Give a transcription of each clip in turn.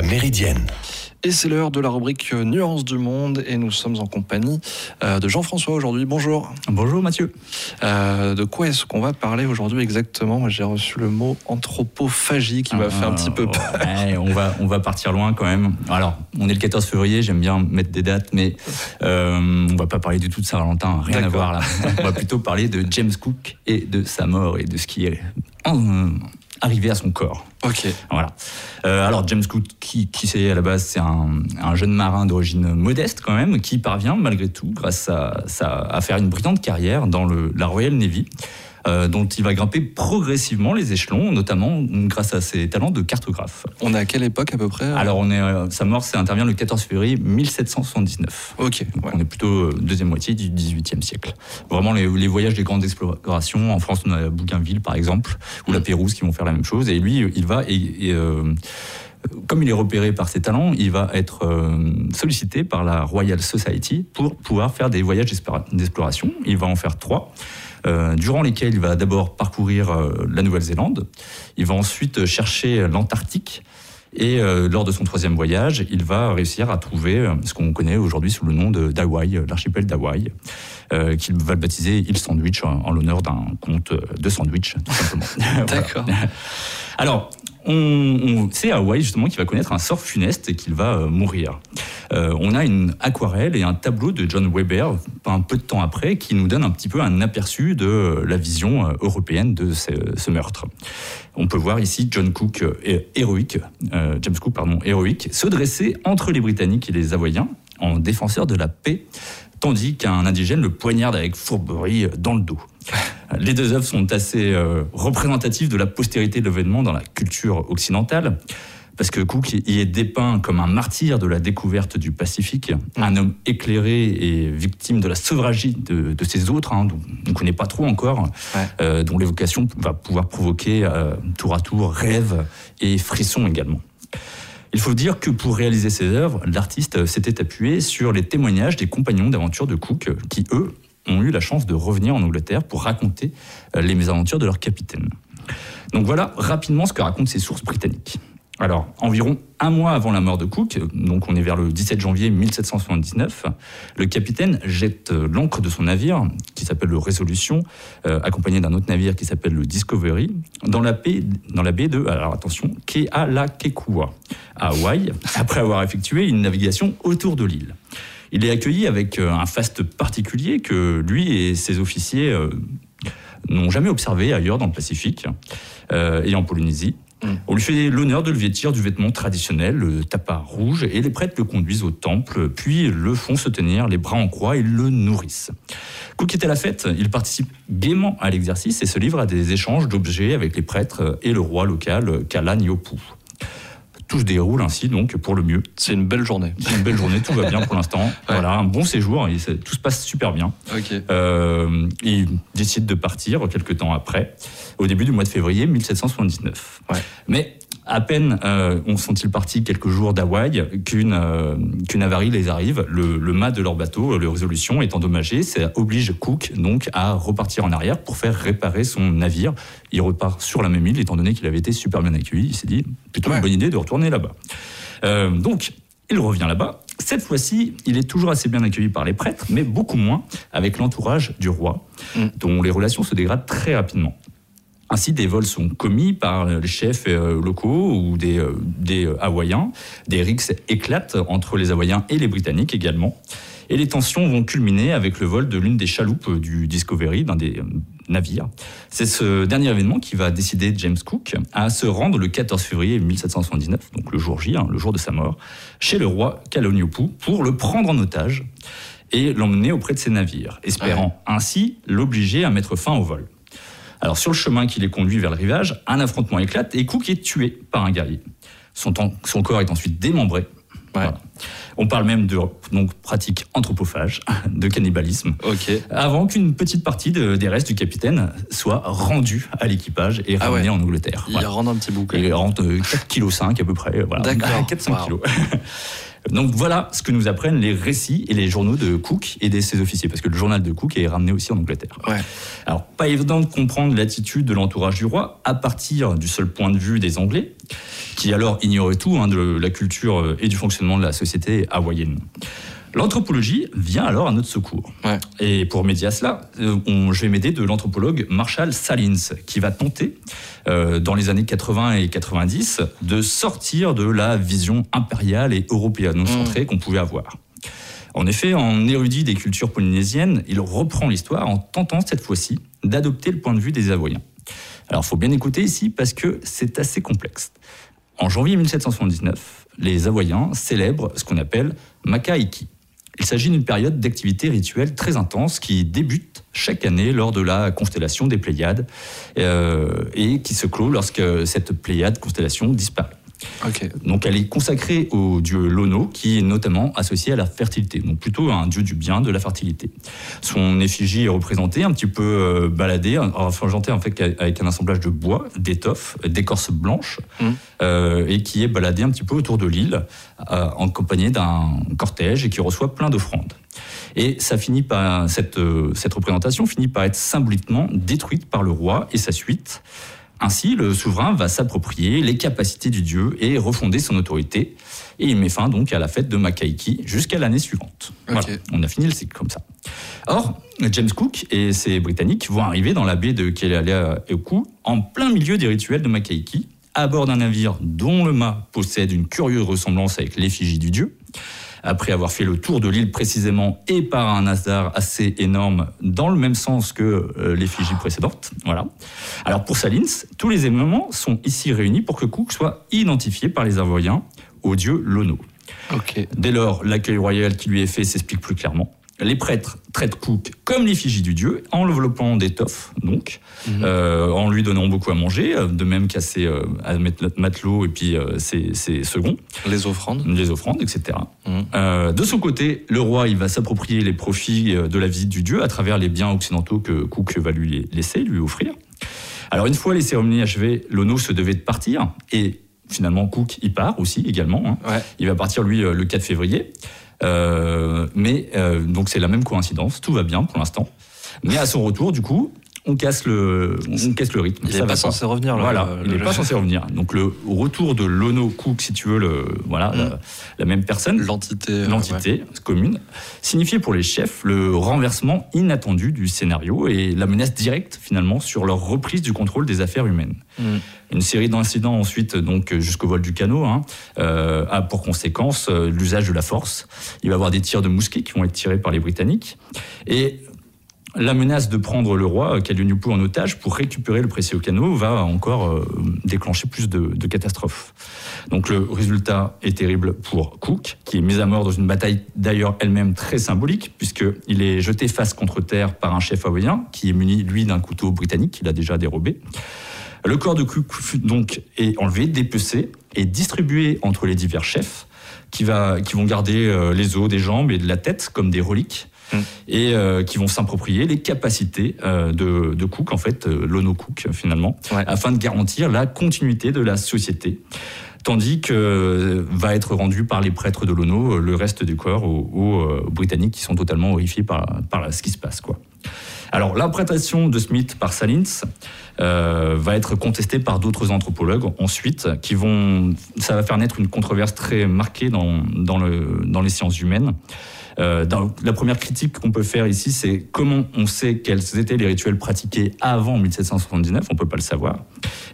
La Méridienne Et c'est l'heure de la rubrique Nuances du monde et nous sommes en compagnie euh, de Jean-François aujourd'hui. Bonjour. Bonjour Mathieu. Euh, de quoi est-ce qu'on va parler aujourd'hui exactement? J'ai reçu le mot anthropophagie qui m'a fait un petit peu peur. Ouais, on, va, on va partir loin quand même. Alors, on est le 14 février, j'aime bien mettre des dates, mais euh, on va pas parler du tout de Saint-Valentin, rien à voir là. On va plutôt parler de James Cook et de sa mort et de ce qui est arrivé à son corps. Ok. Voilà. Euh, alors James Cook, qui, qui c'est à la base, c'est un, un jeune marin d'origine modeste quand même, qui parvient malgré tout, grâce à, sa- à faire une brillante carrière dans le, la Royal Navy, euh, dont il va grimper progressivement les échelons, notamment grâce à ses talents de cartographe. On est à quelle époque à peu près Alors on est, euh, sa mort, ça intervient le 14 février 1779. Ok. Ouais. on est plutôt euh, deuxième moitié du XVIIIe siècle. Vraiment les, les voyages des grandes explorations. En France, on a Bougainville par exemple, ou la Pérouse qui vont faire la même chose. Et lui, il va et, et, euh, comme il est repéré par ses talents, il va être euh, sollicité par la Royal Society pour pouvoir faire des voyages d'explora- d'exploration. Il va en faire trois. Euh, durant lesquels il va d'abord parcourir euh, la Nouvelle-Zélande, il va ensuite chercher l'Antarctique, et euh, lors de son troisième voyage, il va réussir à trouver euh, ce qu'on connaît aujourd'hui sous le nom de- d'Hawaï, euh, l'archipel d'Hawaï, euh, qu'il va le baptiser île Sandwich en, en l'honneur d'un comte euh, de sandwich, tout simplement. D'accord. Alors, on, on- c'est Hawaï justement qui va connaître un sort funeste et qu'il va euh, mourir. Euh, on a une aquarelle et un tableau de John Weber, un peu de temps après, qui nous donne un petit peu un aperçu de euh, la vision européenne de ce, meurtre. On peut voir ici John Cook hé- héroïque, James Cook pardon, héroïque, se dresser entre les Britanniques et les Hawaïens en défenseur de la paix, tandis qu'un indigène le poignarde avec fourberie dans le dos. Les deux œuvres sont assez euh, représentatives de la postérité de l'événement dans la culture occidentale, parce que Cook y est dépeint comme un martyr de la découverte du Pacifique, un homme éclairé et victime de la sauvagerie de, de ses autres, hein, dont on ne connaît pas trop encore, Ouais. euh, dont l'évocation va pouvoir provoquer euh, tour à tour rêves et frissons également. Il faut dire que pour réaliser ces œuvres, l'artiste s'était appuyé sur les témoignages des compagnons d'aventure de Cook, qui eux ont eu la chance de revenir en Angleterre pour raconter euh, les mésaventures de leur capitaine. Donc voilà rapidement ce que racontent ces sources britanniques. Alors, environ un mois avant la mort de Cook, donc on est vers le 17 janvier 1779, le capitaine jette euh, l'ancre de son navire, qui s'appelle le Resolution, euh, accompagné d'un autre navire qui s'appelle le Discovery, dans la baie, dans la baie de, alors attention, Kealakekua, à Hawaï, après avoir effectué une navigation autour de l'île. Il est accueilli avec euh, un faste particulier que lui et ses officiers euh, n'ont jamais observé ailleurs dans le Pacifique euh, et en Polynésie. Mm. On lui fait l'honneur de le vêtir du vêtement traditionnel, le tapa rouge, et les prêtres le conduisent au temple, puis le font se tenir les bras en croix et le nourrissent. Cook est à la fête, il participe gaiement à l'exercice et se livre à des échanges d'objets avec les prêtres et le roi local, Kala Nyopu. Tout se déroule ainsi donc pour le mieux. C'est une belle journée. C'est une belle journée, tout va bien pour l'instant. Voilà, un bon séjour, et tout se passe super bien. Ok. Euh, il décide de partir quelques temps après, au début du mois de février 1779. Ouais. Mais à peine euh, on sont-ils partis quelques jours d'Hawaï qu'une euh, qu'une avarie les arrive. Le, le mât de leur bateau, le Résolution, est endommagé. Ça oblige Cook donc à repartir en arrière pour faire réparer son navire. Il repart sur la même île, étant donné qu'il avait été super bien accueilli. Il s'est dit plutôt Ouais. une bonne idée de retourner là-bas. Euh, donc, il revient là-bas. Cette fois-ci, il est toujours assez bien accueilli par les prêtres, mais beaucoup moins avec l'entourage du roi, Mm. dont les relations se dégradent très rapidement. Ainsi, des vols sont commis par les chefs euh, locaux ou des, euh, des euh, Hawaïens. Des rixes éclatent entre les Hawaïens et les Britanniques également. Et les tensions vont culminer avec le vol de l'une des chaloupes du Discovery, d'un des navires. C'est ce dernier événement qui va décider James Cook à se rendre le 14 février 1779, donc le jour J, hein, le jour de sa mort, chez le roi Kaloniopu pour le prendre en otage et l'emmener auprès de ses navires, espérant ainsi l'obliger à mettre fin au vol. Alors sur le chemin qui les conduit vers le rivage, un affrontement éclate et Cook est tué par un guerrier. Son, temps- son corps est ensuite démembré. Voilà. On parle même de donc, pratique anthropophage, de cannibalisme, avant qu'une petite partie de- des restes du capitaine soit rendue à l'équipage et Ah ramenée ouais. en Angleterre. Il Voilà. rend un petit bout. même. Il rentre 4,5 kg à peu près. Voilà. D'accord. 4-5 Wow. kilos. Donc voilà ce que nous apprennent les récits et les journaux de Cook et de ses officiers, parce que le journal de Cook est ramené aussi en Angleterre. Alors pas évident de comprendre l'attitude de l'entourage du roi à partir du seul point de vue des Anglais, qui alors ignoraient tout hein, de la culture et du fonctionnement de la société hawaïenne. L'anthropologie vient alors à notre secours. Et pour m'aider à cela, euh, je vais m'aider de l'anthropologue Marshall Salins, qui va tenter, euh, dans les années 80 et 90, de sortir de la vision impériale et européenne centrée mm. qu'on pouvait avoir. En effet, en érudit des cultures polynésiennes, il reprend l'histoire en tentant cette fois-ci d'adopter le point de vue des Avoyens. Alors, il faut bien écouter ici parce que c'est assez complexe. En janvier 1779, les Avoyens célèbrent ce qu'on appelle Makaiki, il s'agit d'une période d'activité rituelle très intense qui débute chaque année lors de la constellation des Pléiades euh, et qui se clôt lorsque cette Pléiade constellation disparaît. Donc elle est consacrée au dieu Lono, qui est notamment associé à la fertilité, donc plutôt un dieu du bien, de la fertilité. Son effigie est représentée, un petit peu euh, baladée, en fait avec un assemblage de bois, d'étoffes, d'écorce blanche, mmh. euh, et qui est baladée un petit peu autour de l'île, euh, en compagnie d'un cortège et qui reçoit plein d'offrandes. Et ça finit par cette, cette représentation finit par être symboliquement détruite par le roi et sa suite. Ainsi, le souverain va s'approprier les capacités du dieu et refonder son autorité. Et il met fin donc à la fête de Makaiki jusqu'à l'année suivante. Voilà, on a fini le cycle comme ça. Or, James Cook et ses Britanniques vont arriver dans la baie de Kealeaeku en plein milieu des rituels de Makaiki, à bord d'un navire dont le mât possède une curieuse ressemblance avec l'effigie du dieu après avoir fait le tour de l'île précisément et par un hasard assez énorme dans le même sens que euh, l'effigie précédente. Voilà. Alors pour Salins, tous les éléments sont ici réunis pour que Cook soit identifié par les Avoyens au dieu Lono. Dès lors, l'accueil royal qui lui est fait s'explique plus clairement les prêtres traitent Cook comme l'effigie du dieu, en l'enveloppant d'étoffe, donc, mhm. euh, en lui donnant beaucoup à manger, euh, de même qu'à ses matelots et puis euh, ses, seconds. Les offrandes. Les offrandes, etc. Mhm. de son côté, le roi, il va s'approprier les profits de la visite du dieu à travers les biens occidentaux que Cook va lui laisser, lui offrir. Alors, une fois les cérémonies achevées, Lono se devait de partir, et finalement, Cook y part aussi, également. Hein. Il va partir, lui, le 4 février. Euh, mais euh, donc c'est la même coïncidence, tout va bien pour l'instant. Mais à son retour, du coup, on casse le, on casse le rythme. Il n'est pas censé revenir. Là, voilà, il n'est pas censé revenir. Donc le retour de Lono Cook, si tu veux, le, voilà, mm. la, même personne, l'entité, euh, l'entité commune, signifiait pour les chefs le renversement inattendu du scénario et la menace directe finalement sur leur reprise du contrôle des affaires humaines. Mm. Une série d'incidents ensuite, donc jusqu'au vol du canot, hein, euh, a pour conséquence euh, l'usage de la force. Il va y avoir des tirs de mousquet qui vont être tirés par les Britanniques et la menace de prendre le roi Kaluniupu en otage pour récupérer le précieux canot va encore euh, déclencher plus de, catastrophes. Donc le résultat est terrible pour Cook, qui est mis à mort dans une bataille d'ailleurs elle-même très symbolique, puisqu'il est jeté face contre terre par un chef hawaïen qui est muni, lui, d'un couteau britannique qu'il a déjà dérobé. Le corps de Cook donc est enlevé, dépecé et distribué entre les divers chefs qui, va, qui vont garder euh, les os des jambes et de la tête comme des reliques Mm. et euh, qui vont s'approprier les capacités euh, de, Cook, en fait, euh, l'Ono Cook finalement, afin de garantir la continuité de la société tandis que va être rendu par les prêtres de l'ONO le reste du corps aux, Britanniques qui sont totalement horrifiés par, par, ce qui se passe. Quoi. Alors l'interprétation de Smith par Salins va être contestée par d'autres anthropologues ensuite, qui vont, ça va faire naître une controverse très marquée dans, dans, le, dans les sciences humaines. Euh, la première critique qu'on peut faire ici, c'est comment on sait quels étaient les rituels pratiqués avant 1779, on ne peut pas le savoir.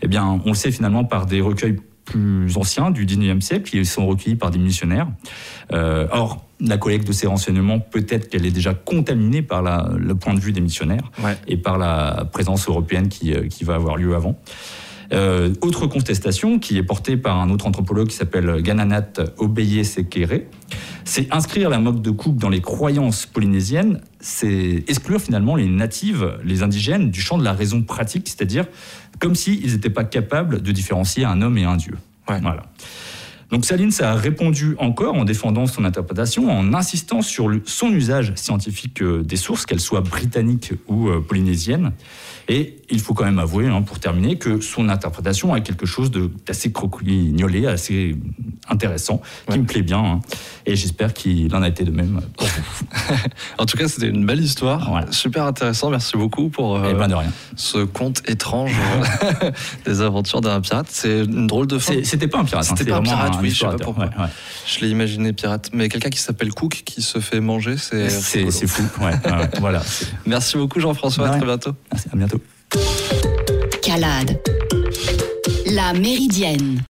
Eh bien, on le sait finalement par des recueils plus anciens du 19e siècle qui sont recueillis par des missionnaires. Euh, or, la collecte de ces renseignements, peut-être qu'elle est déjà contaminée par le point de vue des missionnaires et par la présence européenne qui, euh, qui va avoir lieu avant. Euh, autre contestation qui est portée par un autre anthropologue qui s'appelle Gananat Obeye Sekere, c'est inscrire la moque de Cook dans les croyances polynésiennes, c'est exclure finalement les natives, les indigènes, du champ de la raison pratique, c'est-à-dire comme s'ils n'étaient pas capables de différencier un homme et un dieu. Voilà. Donc Saline ça a répondu encore en défendant son interprétation, en insistant sur son usage scientifique euh, des sources, qu'elles soient britanniques ou euh, polynésiennes. Et il faut quand même avouer, hein, pour terminer, que son interprétation a quelque chose d'assez croquignolé, assez intéressant, qui me plaît bien. Hein. Et j'espère qu'il en a été de même pour vous. en tout cas, c'était une belle histoire. Super intéressant. Merci beaucoup pour euh, eh ben, ce conte étrange des aventures d'un pirate. C'est une drôle de fin. C'était pas un pirate. Hein, c'était pas un pirate, oui, je sais pas pourquoi. Je l'ai imaginé pirate. Mais quelqu'un qui s'appelle Cook qui se fait manger, c'est. C'est fou. voilà. Merci beaucoup, Jean-François. À très bientôt. Merci, à bientôt. Calade. La Méridienne